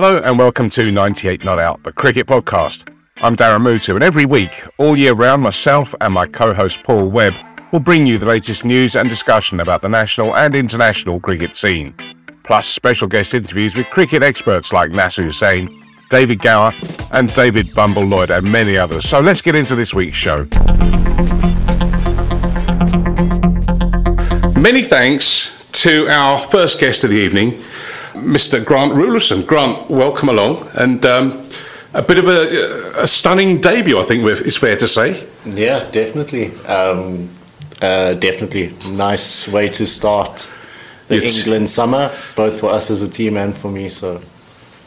Hello and welcome to 98 Not Out, the cricket podcast. I'm Darren Mutu, and every week, all year round, myself and my co host Paul Webb will bring you the latest news and discussion about the national and international cricket scene, plus special guest interviews with cricket experts like Nasser Hussain, David Gower, and David Bumble Lloyd, and many others. So let's get into this week's show. Many thanks to our first guest of the evening, Mr. Grant Roelofsen. Grant, welcome along, and um, a bit of a, a, stunning debut, I think it's fair to say. Yeah, definitely. Um, uh, definitely. Nice way to start the it's, England summer, both for us as a team and for me, so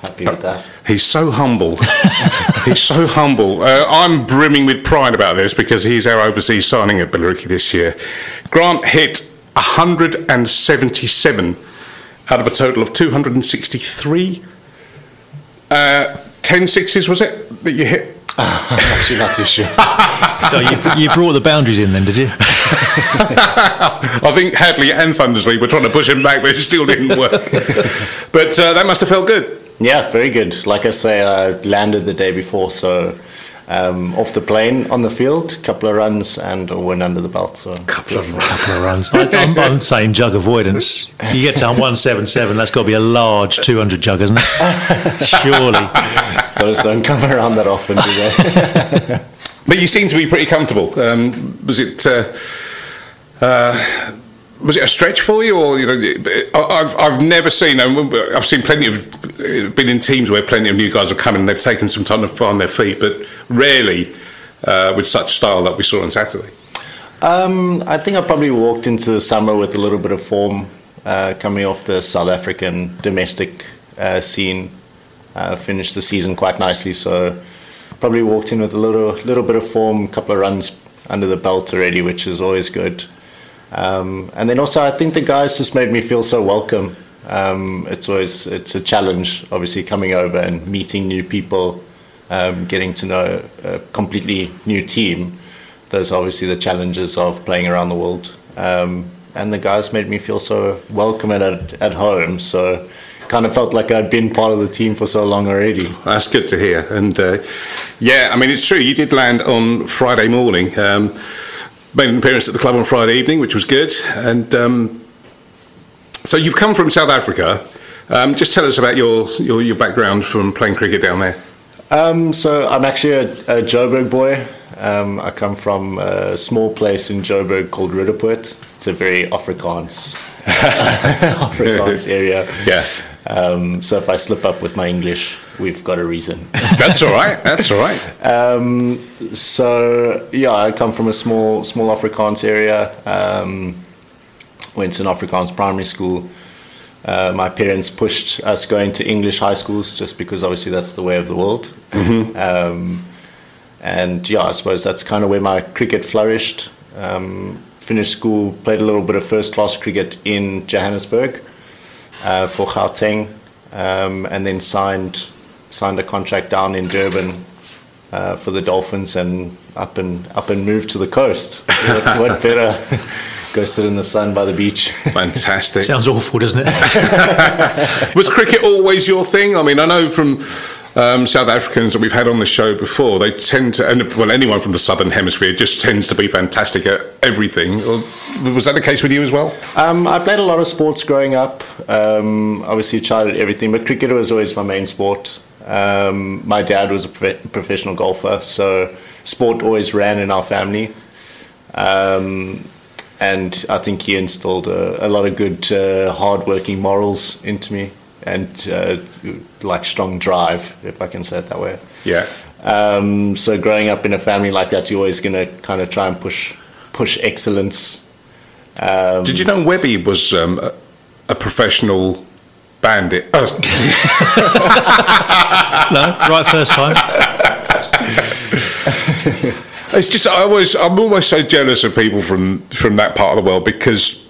happy with that. He's so humble. he's so humble. Uh, I'm brimming with pride about this because he's our overseas signing at Billericay this year. Grant hit 177 out of a total of 263. Uh, 10 sixes, was it, that you hit? I'm actually not too sure. you, you, brought the boundaries in then, did you? I think Hadleigh and Thundersley were trying to push him back, but it still didn't work. but uh, that must have felt good. Yeah, very good. Like I say, I landed the day before, so um, off the plane on the field, a couple of runs and a win under the belt. So couple of, couple of runs. I, am I'm saying jug avoidance. You get to 177, that's got to be a large 200 jug, isn't it? Surely. Those don't come around that often, do they? but you seem to be pretty comfortable. Um, was it? Uh, uh, was it a stretch for you, or you know, I've I've never seen. I've seen plenty of been in teams where plenty of new guys have come and they've taken some time to find their feet, but rarely uh, with such style that we saw on Saturday. Um, I think I probably walked into the summer with a little bit of form, uh, coming off the South African domestic uh, scene. Uh, finished the season quite nicely, so probably walked in with a little little bit of form, a couple of runs under the belt already, which is always good. Um, and then also, I think the guys just made me feel so welcome. Um, it's always it's a challenge, obviously, coming over and meeting new people, um, getting to know a completely new team. Those are obviously the challenges of playing around the world. Um, and the guys made me feel so welcome and at, at home. So kind of felt like I'd been part of the team for so long already. That's good to hear. And uh, yeah, I mean, it's true. You did land on Friday morning. Um, made an appearance at the club on Friday evening, which was good. And um, so you've come from South Africa. Um, just tell us about your, your, your background from playing cricket down there. Um, so I'm actually a, a Joburg boy. Um, I come from a small place in Joburg called Roodepoort. It's a very Afrikaans Afrikaans area. Yeah. Um, so if I slip up with my English, we've got a reason. That's all right. That's all right. Um, so yeah, I come from a small small Afrikaans area. Um, went to an Afrikaans primary school. Uh, my parents pushed us going to English high schools just because obviously that's the way of the world. Mm-hmm. Um, and yeah, I suppose that's kind of where my cricket flourished. Um, finished school, played a little bit of first class cricket in Johannesburg uh, for Gauteng, um, and then signed signed a contract down in Durban uh, for the Dolphins, and up and up and moved to the coast. what, what better? Go sit in the sun by the beach. Fantastic. Sounds awful, doesn't it? Was cricket always your thing? I mean, I know from um, South Africans that we've had on the show before, they tend to, and well, anyone from the southern hemisphere just tends to be fantastic at everything. Was that the case with you as well? Um, I played a lot of sports growing up. Um, obviously, tried everything, but cricket was always my main sport. Um, my dad was a professional golfer, so sport always ran in our family. Um, and I think he instilled a, a lot of good, uh, hard-working morals into me and uh, like strong drive, if I can say it that way. Yeah. Um, so growing up in a family like that, you're always going to kind of try and push push excellence. Um, Did you know Webby was um, a, a, professional bandit? Oh. no, right first time. it's just I always I'm always so jealous of people from from that part of the world because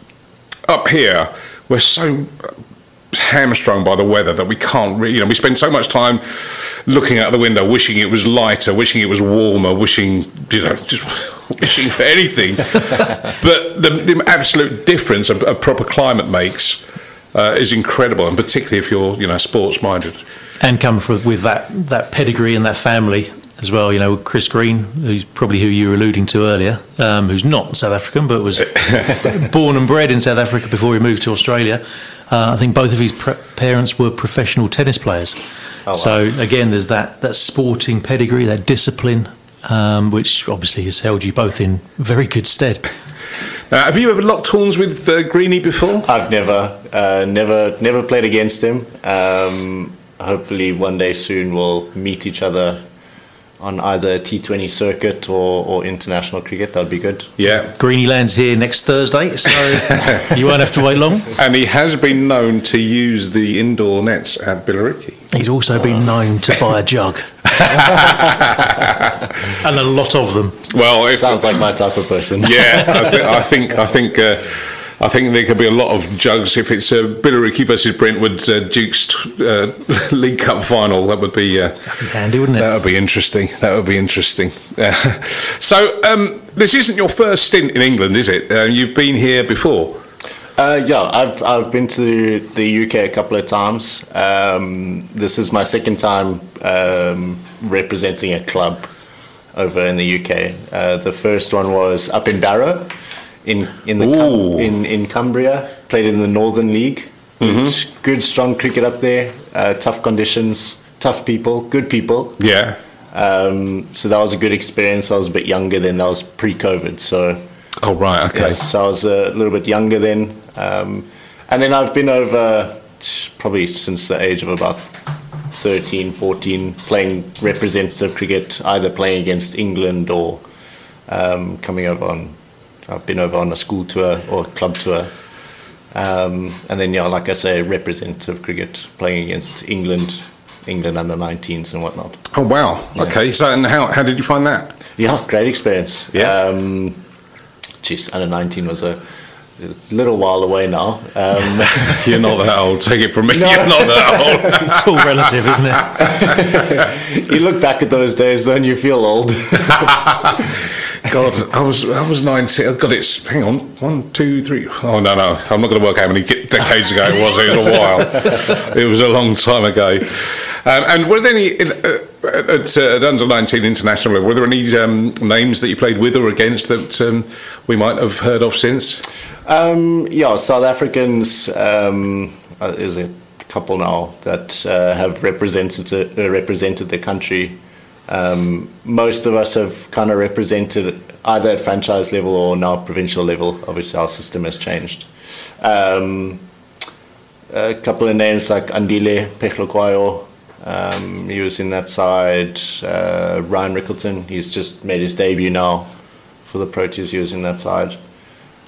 up here we're so hamstrung by the weather that we can't really, you know, we spend so much time looking out the window, wishing it was lighter, wishing it was warmer, wishing, you know, just wishing for anything. but the, the, absolute difference a, a, proper climate makes uh, is incredible, and particularly if you're you know sports minded. and come from, with that that pedigree and that family as well. You know, Chris Green, who's probably who you were alluding to earlier, um, who's not South African but was born and bred in South Africa before he moved to Australia. Uh, I think both of his pre- parents were professional tennis players. wow. So again, there's that that sporting pedigree, that discipline, um, which obviously has held you both in very good stead. Now, have you ever locked horns with uh, Greeny before? I've never, uh, never, never played against him. Um, hopefully, one day soon we'll meet each other on either T20 circuit or, or international cricket. That'd be good. Yeah. Greeny lands here next Thursday, so you won't have to wait long. And he has been known to use the indoor nets at Billericay. He's also been known to buy a jug. and a lot of them. Well, it Sounds like my type of person. yeah, I, th- I think I think uh, I think there could be a lot of jugs if it's uh, Billericay versus Brentwood uh, Duke's uh, League Cup final. That would be. Uh, Be handy, wouldn't it? That would be interesting. That would be interesting. Uh, so, um, this isn't your first stint in England, is it? Uh, you've been here before. Uh, yeah, I've I've been to the UK a couple of times. Um, this is my second time um, representing a club over in the UK. Uh, the first one was up in Barrow, in in the Cum- in in Cumbria. Played in the Northern League. Good, good strong cricket up there. Uh, tough conditions, tough people, good people. Yeah. Um, so that was a good experience. I was a bit younger then. That was pre-COVID, so. Oh right. Okay. Yes, so I was a little bit younger then. Um, and then I've been over probably since the age of about 13, 14, playing representative cricket, either playing against England or um, coming over on. I've been over on a school tour or club tour. Um, and then, yeah, like I say, representative cricket, playing against England, England under 19s and whatnot. Oh wow. Okay. So, and how how did you find that? Yeah, great experience. Yeah. Um, geez, under 19 was a little while away now. Um, You're not that old. Take it from me. You're not that old. It's all relative, isn't it? you look back at those days, though, and you feel old. God, I was I was 19. Oh, God, it's hang on, one, two, three. Oh no, no, I'm not going to work out how many decades ago it was. It was a while. it was a long time ago. Um, and were there any uh, at, uh, at under 19 international level? Were there any um, names that you played with or against that um, we might have heard of since? Um, yeah, South Africans um, uh, is a couple now that uh, have represented uh, represented the country. Um, most of us have kind of represented either at franchise level or now provincial level. Obviously, our system has changed. Um, a couple of names like Andile Phehlukwayo, um, he was in that side. Uh, Ryan Rickelton, he's just made his debut now for the Proteas. He was in that side.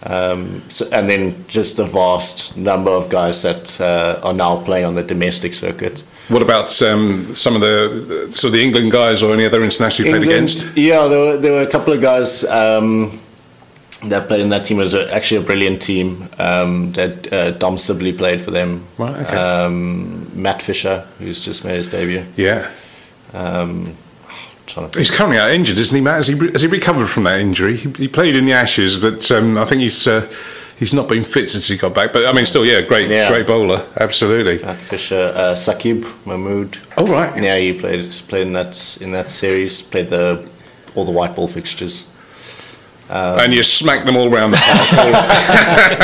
Um, so, and then just a vast number of guys that uh, are now playing on the domestic circuit. What about um, some of the so the England guys or any other international you played against? Yeah, there were, there were a couple of guys um, that played in that team. It was a, actually a brilliant team. Um, that uh, Dom Sibley played for them. Right, okay. Um, Matt Fisher, who's just made his debut. Yeah. Um, trying to He's currently out injured, isn't he, Matt? Has he, has he recovered from that injury? He, he played in the Ashes, but um, I think he's uh, he's not been fit since he got back. But I mean, still, yeah, great, Yeah. great bowler, absolutely. Matt Fisher, uh, Saqib Mahmood. Oh right, Yeah, he played played in that in that series. Played the all the white ball fixtures. and you smacked them all around the park.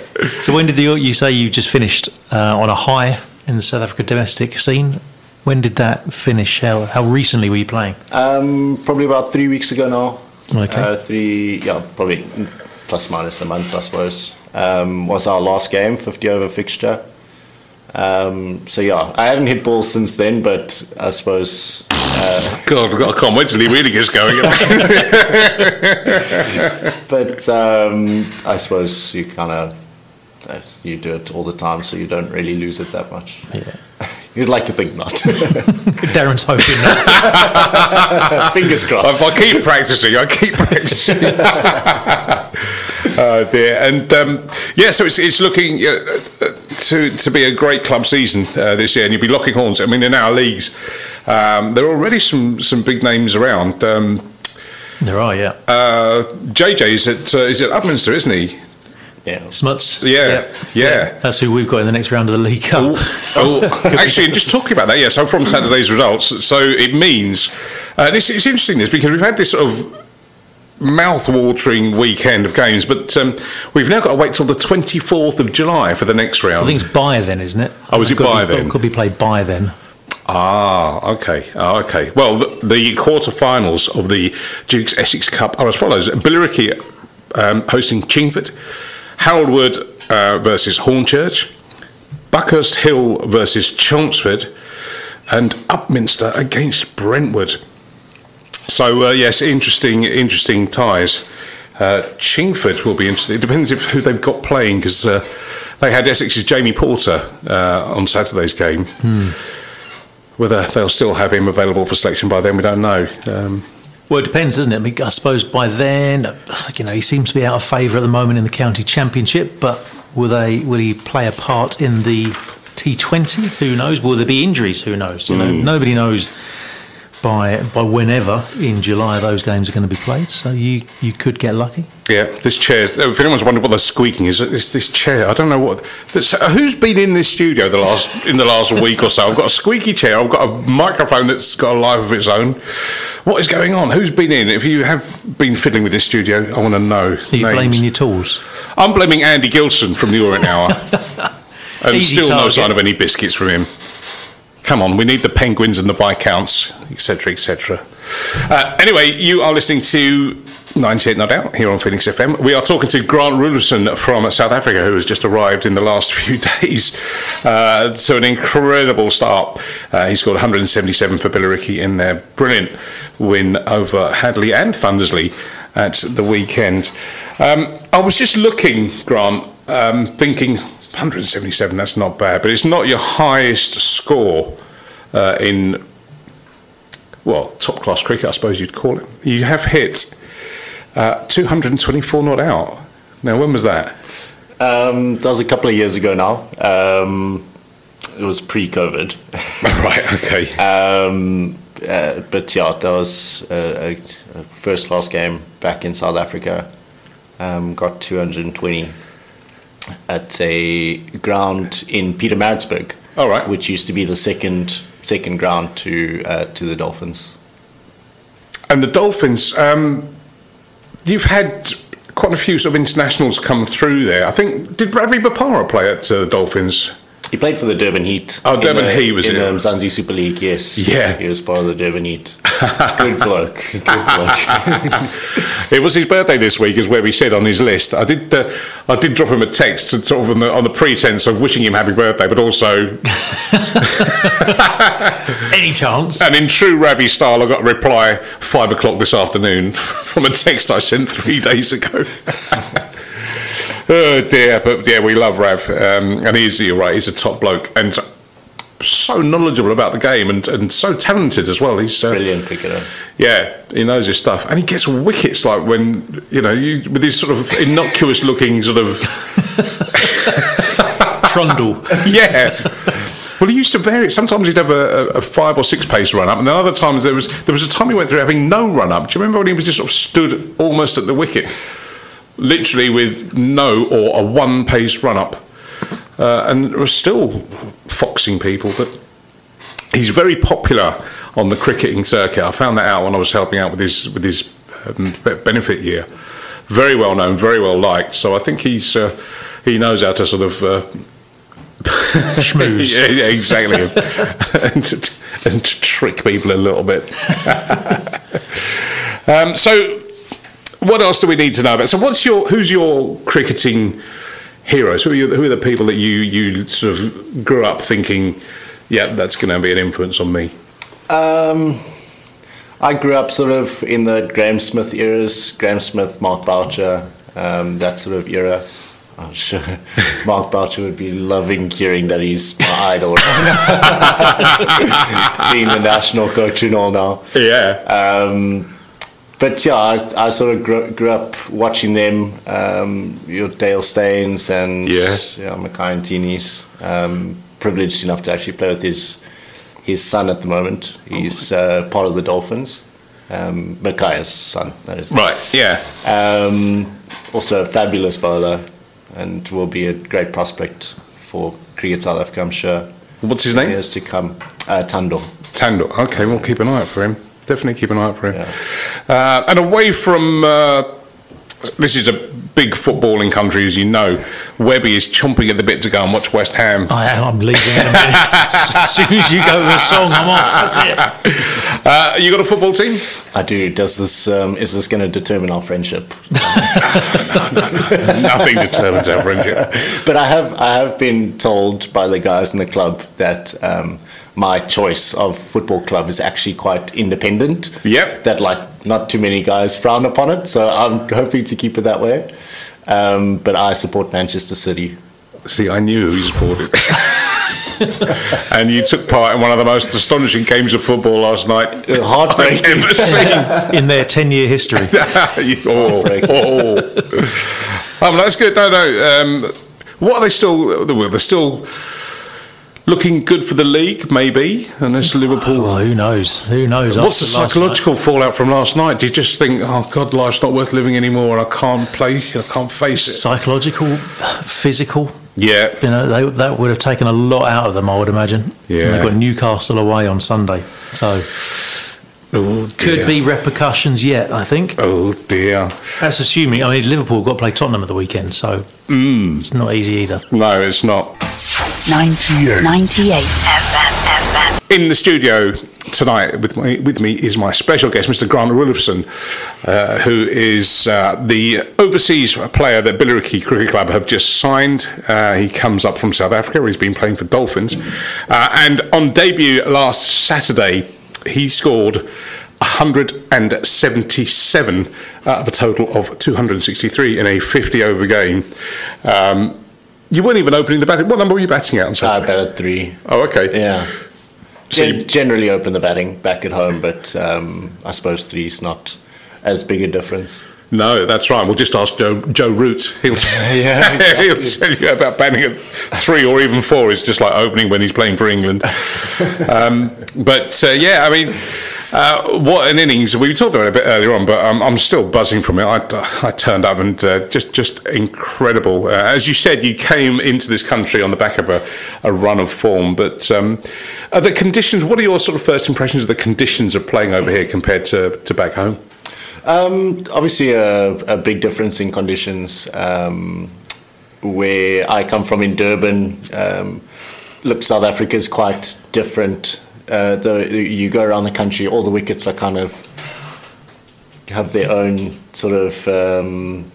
So when did you, you say you just finished uh, on a high in the South Africa domestic scene? When did that finish? How, how recently were you playing? Um, probably about three weeks ago now. Okay. Uh, three, yeah, probably plus minus a month, I suppose. Um, was our last game, 50 over fixture. Um, so yeah, I haven't hit balls since then, but I suppose God, I can't wait till he really gets going. But um, I suppose you kind of uh, you do it all the time, so you don't really lose it that much. Yeah. You'd like to think not. Darren's hoping not. Fingers if crossed. I keep practicing, I keep practicing. oh dear, and um, yeah, so it's it's looking uh, uh, to to be a great club season uh, this year, and you'll be locking horns. I mean, in our leagues, um, there are already some some big names around. Um, There are, yeah. uh, JJ's at uh, is at Upminster, isn't he? Yeah. Smuts. Yeah, yeah. That's who we've got in the next round of the League Cup. Oh, actually, just talking about that, yeah. So from Saturday's results, so it means, and it's, it's interesting this because we've had this sort of mouth-watering weekend of games, but um, we've now got to wait till the 24th of July for the next round. I think it's by then, isn't it? Oh, is it Could by be, then? Could be played by then. Ah, okay, ah, okay. Well, the, the quarter-finals of the Duke's Essex Cup are as follows: Billericay um, hosting Chingford, Harold Wood uh, versus Hornchurch, Buckhurst Hill versus Chelmsford, and Upminster against Brentwood. So uh, yes, interesting, interesting ties. Uh, Chingford will be interesting. It depends if who they've got playing because uh, they had Essex's Jamie Porter uh, on Saturday's game. Whether they'll still have him available for selection by then, we don't know. Um, Well, it depends, doesn't it? I, mean, I suppose by then, you know, he seems to be out of favour at the moment in the county championship. But will they? Will he play a part in the T20? Who knows? Will there be injuries? Who knows? You know, hmm. nobody knows by by whenever in July those games are going to be played. So you you could get lucky. Yeah, this chair. If anyone's wondered what the squeaking is, this this chair. I don't know what. This, who's been in this studio the last in the last week or so? I've got a squeaky chair. I've got a microphone that's got a life of its own. What is going on? Who's been in? If you have been fiddling with this studio, I want to know. Are you names. blaming your tools? I'm blaming Andy Gilson from the Orient Hour. and Easy still no sign of any biscuits from him. Come on, we need the Penguins and the Viscounts, etc., etc. Uh, anyway, you are listening to 98 Not Out here on Phoenix FM. We are talking to Grant Roelofsen from South Africa, who has just arrived in the last few days uh, to an incredible start. Uh, he scored 177 for Billericay in their brilliant win over Hadleigh and Thundersley at the weekend. Um, I was just looking, Grant, um, thinking 177, that's not bad, but it's not your highest score uh, in, well, top class cricket, I suppose you'd call it. You have hit uh, 224 not out. Now, when was that? Um, that was a couple of years ago now. Um, it was pre-COVID. right, okay. Um, uh, but yeah, that was a, a, a first-class game back in South Africa. Um, got 220 at a ground in Peter Pietermaritzburg. All right. Which used to be the second second ground to uh, to the Dolphins. And the Dolphins, um, you've had quite a few sort of internationals come through there. I think, did Ravi Bopara play at uh, Dolphins? He played for the Durban Heat. Oh, Durban the, Heat was in it? the Mzansi Super League. Yes. Yeah. He was part of the Durban Heat. Good bloke. Good bloke. It was his birthday this week, is where we said on his list. I did, uh, I did drop him a text, sort of on the, on the pretense of wishing him happy birthday, but also, Any chance? and in true Ravi style, I got a reply five o'clock this afternoon from a text I sent three days ago. oh dear, but yeah, we love Rav, um, and he's you're right. He's a top bloke and so knowledgeable about the game and, and so talented as well. He's uh, Brilliant cricketer. Yeah, he knows his stuff, and he gets wickets like when you know you with his sort of innocuous looking sort of Trundle. yeah. Well, he used to vary. Sometimes he'd have a, a, a five or six pace run up, and then other times there was there was a time he went through having no run up. Do you remember when he was just sort of stood almost at the wicket, literally with no or a one pace run up, uh, and was still foxing people, but. He's very popular on the cricketing circuit. I found that out when I was helping out with his with his um, benefit year. Very well known, very well liked. So I think he's uh, he knows how to sort of uh, Schmooze. yeah, yeah, exactly, and, to, and to trick people a little bit. um, so, what else do we need to know about? So, what's your who's your cricketing heroes? Who are, you, who are the people that you you sort of grew up thinking, yeah, that's going to be an influence on me? Um, I grew up sort of in the Graeme Smith eras, Graeme Smith, Mark Boucher, um, that sort of era. I'm sure Mark Boucher would be loving hearing that he's my idol, being the national coach and all now. Yeah, Um, but yeah, I, I sort of grew, grew up watching them, um, your Dale Steyns and Yeah. yeah, Makhaya Ntinis. Um, privileged enough to actually play with his his son at the moment. He's uh, part of the Dolphins. Um, Makhaya's son, that is. right. Yeah, Um, also a fabulous bowler. and will be a great prospect for Cricket South Africa, I'm sure. What's his name? Years to come. Uh, Thando. Thando. Okay, we'll keep an eye out for him. Definitely keep an eye out for him. Uh, and away from uh, this is a big footballing country, as you know. Webby is chomping at the bit to go and watch West Ham. I am. I'm leaving in a minute. as soon as you go with a song, I'm off. That's it. Uh, you got a football team? I do. Does this um, is this going to determine our friendship? No, no, no. Nothing determines our friendship. but I have I have been told by the guys in the club that um, my choice of football club is actually quite independent. Yep. That like not too many guys frown upon it, so I'm hoping to keep it that way. Um, but I support Manchester City. See, I knew who you supported. and you took part in one of the most astonishing games of football last night I've Heartbreaking. ever seen. In their 10 year history. oh, oh. Um, that's good. No, no. Um, what are they still? Well, they're still looking good for the league, maybe. Unless Liverpool. Well, who knows? Who knows? What's the psychological fallout from last night? Do you just think, oh God, life's not worth living anymore, and I can't play, I can't face it? Psychological, physical. Yeah, You know, they, that would have taken a lot out of them, I would imagine. Yeah. And they've got Newcastle away on Sunday. So oh could be repercussions yet, I think. Oh dear. That's assuming, I mean, Liverpool got to play Tottenham at the weekend, so Mm. it's not easy either. No, it's not. 98 98 FM. In the studio tonight with me, with me is my special guest, Mr. Grant Roelofsen, uh, who is uh, the overseas player that Billericay Cricket Club have just signed. Uh, he comes up from South Africa. He's been playing for Dolphins. Uh, and on debut last Saturday, he scored 177 out of a total of 263 in a 50 over game. Um, you weren't even opening the batting. What number were you batting at on I Saturday? batted three. oh, okay. Yeah. So Gen- you- generally open the batting back at home, but um, I suppose three is not as big a difference. No, that's right. We'll just ask Joe, Joe Root. He'll, Yeah, exactly. he'll tell you about batting at three or even four. It's just like opening when he's playing for England. um, but uh, yeah, I mean, uh, what an innings. We talked about it a bit earlier on, but um, I'm still buzzing from it. I, I turned up and uh, just just incredible. Uh, as you said, you came into this country on the back of a, a run of form. But um, the conditions? What are your sort of first impressions of the conditions of playing over here compared to, to back home? Um, obviously, a, a big difference in conditions. Um, where I come from in Durban, um, look, South Africa is quite different. Uh, the, you go around the country, all the wickets are kind of have their own sort of um,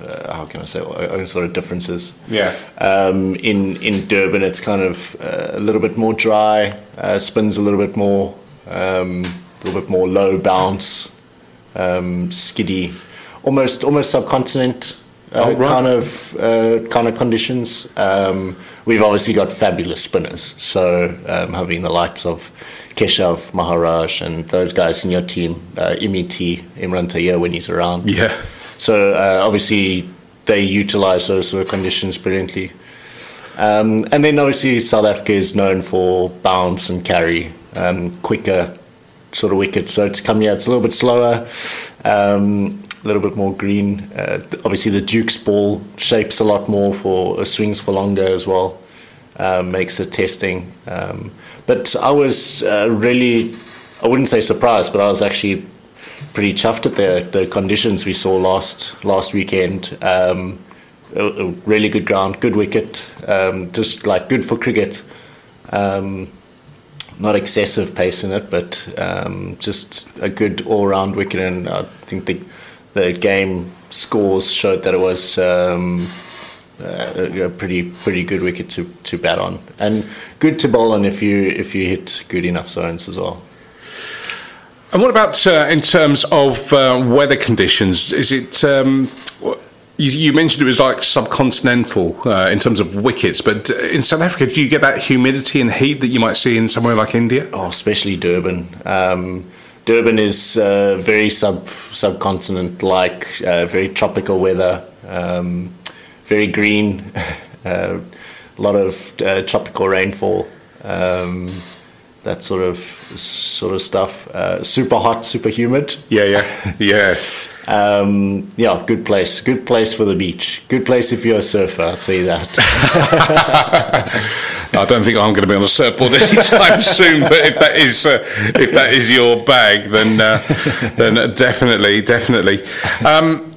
uh, how can I say own sort of differences. Yeah. Um, in in Durban, it's kind of uh, a little bit more dry, uh, spins a little bit more, um, a little bit more low bounce, um, skiddy, almost almost subcontinent uh, kind of uh, kind of conditions. Um, we've obviously got fabulous spinners, so um, having the likes of Keshav, Maharaj, and those guys in your team, uh, Imiti, Imran Tahir when he's around. Yeah. So uh, obviously they utilize those sort of conditions brilliantly. Um, and then obviously South Africa is known for bounce and carry, um, quicker sort of wickets. So to come here, it's a little bit slower, um, little bit more green. Uh, obviously the Duke's ball shapes a lot more for uh, swings for longer as well. Um, makes it testing. Um, but I was uh, really, I wouldn't say surprised, but I was actually pretty chuffed at the the conditions we saw last last weekend. Um, a, a really good ground, good wicket, um, just like good for cricket. Um, not excessive pace in it, but um, just a good all round wicket. And I think the the game scores showed that it was. Um, uh, a pretty pretty good wicket to, to bat on, and good to bowl on if you if you hit good enough zones as well. And what about uh, in terms of uh, weather conditions? Is it um, you, you mentioned it was like subcontinental uh, in terms of wickets, but in South Africa, do you get that humidity and heat that you might see in somewhere like India? Oh, especially Durban. Um, Durban is uh, very sub subcontinent like, uh, very tropical weather, um, very green, uh, a lot of uh, tropical rainfall. Um, that sort of sort of stuff. Uh, super hot, super humid. Yeah, yeah, yeah. Um, yeah, good place. Good place for the beach. Good place if you're a surfer. I'll tell you that. I don't think I'm going to be on a surfboard anytime soon. But if that is uh, if that is your bag, then uh, then definitely, definitely. Um,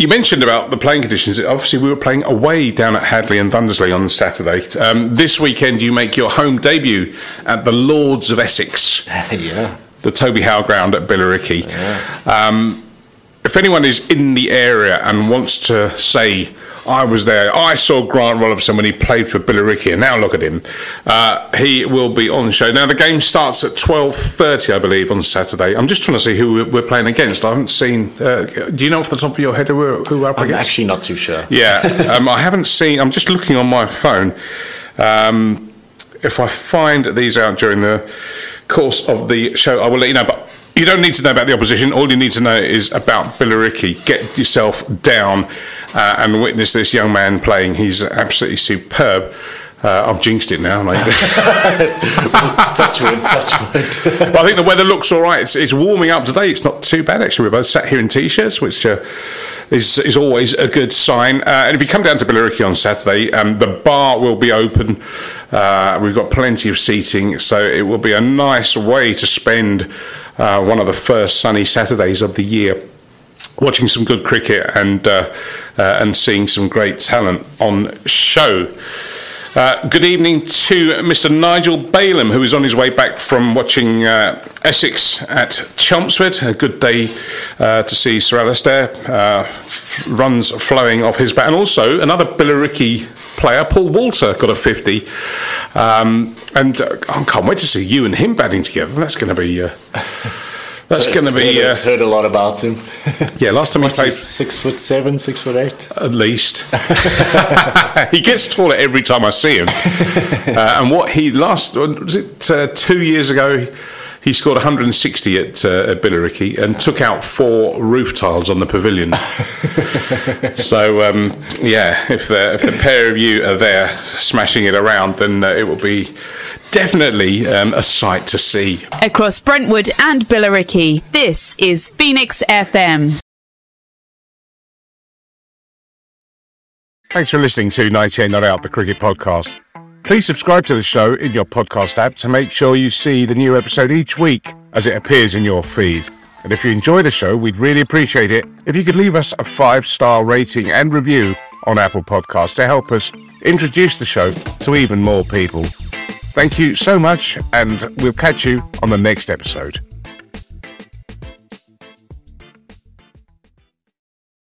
you mentioned about the playing conditions. Obviously, we were playing away down at Hadleigh and Thundersley on Saturday. Um, this weekend, you make your home debut at the Lords of Essex. yeah. The Toby Howe ground at Billericay. Yeah. Um, if anyone is in the area and wants to say, I was there. I saw Grant Robertson when he played for Billericay, and now look at him. Uh, he will be on the show. Now the game starts at twelve thirty, I believe, on Saturday. I'm just trying to see who we're playing against. I haven't seen. Uh, do you know off the top of your head who we're, who we're up I'm against? actually not too sure. Yeah, um, I haven't seen. I'm just looking on my phone. Um, if I find these out during the course of the show, I will let you know. But you don't need to know about the opposition. All you need to know is about Billericay. Get yourself down uh, and witness this young man playing. He's absolutely superb. Uh, I've jinxed it now. touch wood, touch wood. but I think the weather looks all right. It's, it's, warming up today. It's not too bad actually. We're both sat here in t-shirts, which uh, is is always a good sign. Uh, and if you come down to Billericay on Saturday, um, the bar will be open. Uh, we've got plenty of seating, so it will be a nice way to spend uh, one of the first sunny Saturdays of the year watching some good cricket and uh, uh, and seeing some great talent on show. Uh, good evening to Mr. Nigel Balaam, who is on his way back from watching uh, Essex at Chelmsford. A good day to see Sir Alastair. Runs flowing off his bat. And also another Billericay player, Paul Walter, got a 50. Um, and uh, I can't wait to see you and him batting together. That's going to be. Uh, that's going to be. Heard, heard, a lot about him. yeah, last time he played. Six foot seven, six foot eight? At least. he gets taller every time I see him. Uh, and what he last. Was it uh, two years ago? He scored 160 at, uh, at Billericay and took out four roof tiles on the pavilion. so um, yeah, if the, if the pair of you are there smashing it around, then uh, it will be definitely um, a sight to see. Across Brentwood and Billericay, this is Phoenix FM. Thanks for listening to 98 Not Out, the cricket podcast. Please subscribe to the show in your podcast app to make sure you see the new episode each week as it appears in your feed. And if you enjoy the show, we'd really appreciate it if you could leave us a five star rating and review on Apple Podcasts to help us introduce the show to even more people. Thank you so much, and we'll catch you on the next episode.